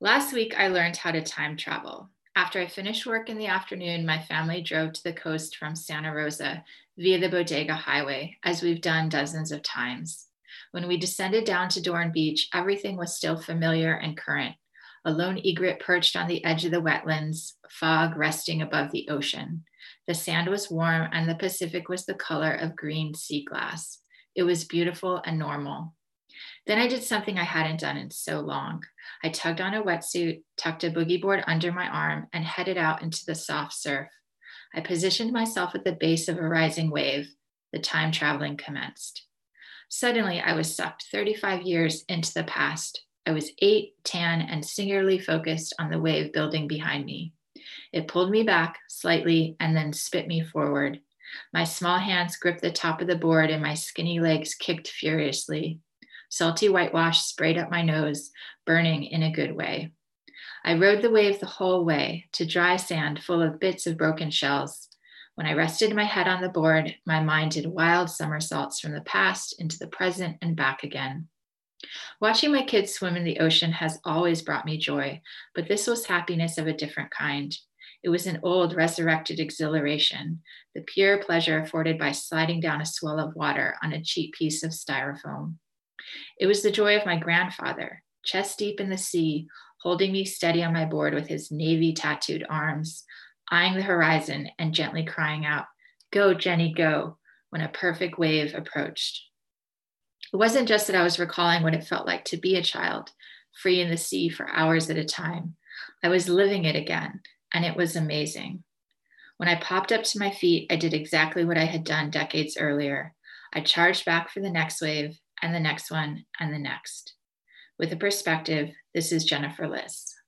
Last week, I learned how to time travel. After I finished work in the afternoon, my family drove to the coast from Santa Rosa via the Bodega Highway, as we've done dozens of times. When we descended down to Doran Beach, everything was still familiar and current. A lone egret perched on the edge of the wetlands, fog resting above the ocean. The sand was warm and the Pacific was the color of green sea glass. It was beautiful and normal. Then I did something I hadn't done in so long. I tugged on a wetsuit, tucked a boogie board under my arm, and headed out into the soft surf. I positioned myself at the base of a rising wave. The time traveling commenced. Suddenly, I was sucked 35 years into the past. I was eight, tan, and singularly focused on the wave building behind me. It pulled me back slightly and then spit me forward. My small hands gripped the top of the board and my skinny legs kicked furiously. Salty whitewash sprayed up my nose, burning in a good way. I rode the wave the whole way to dry sand full of bits of broken shells. When I rested my head on the board, my mind did wild somersaults from the past into the present and back again. Watching my kids swim in the ocean has always brought me joy, but this was happiness of a different kind. It was an old resurrected exhilaration, the pure pleasure afforded by sliding down a swell of water on a cheap piece of styrofoam. It was the joy of my grandfather, chest deep in the sea, holding me steady on my board with his navy tattooed arms, eyeing the horizon and gently crying out, Go, Jenny, go, when a perfect wave approached. It wasn't just that I was recalling what it felt like to be a child, free in the sea for hours at a time. I was living it again, and it was amazing. When I popped up to my feet, I did exactly what I had done decades earlier. I charged back for the next wave and the next one and the next. With a perspective, this is Jennifer Liss.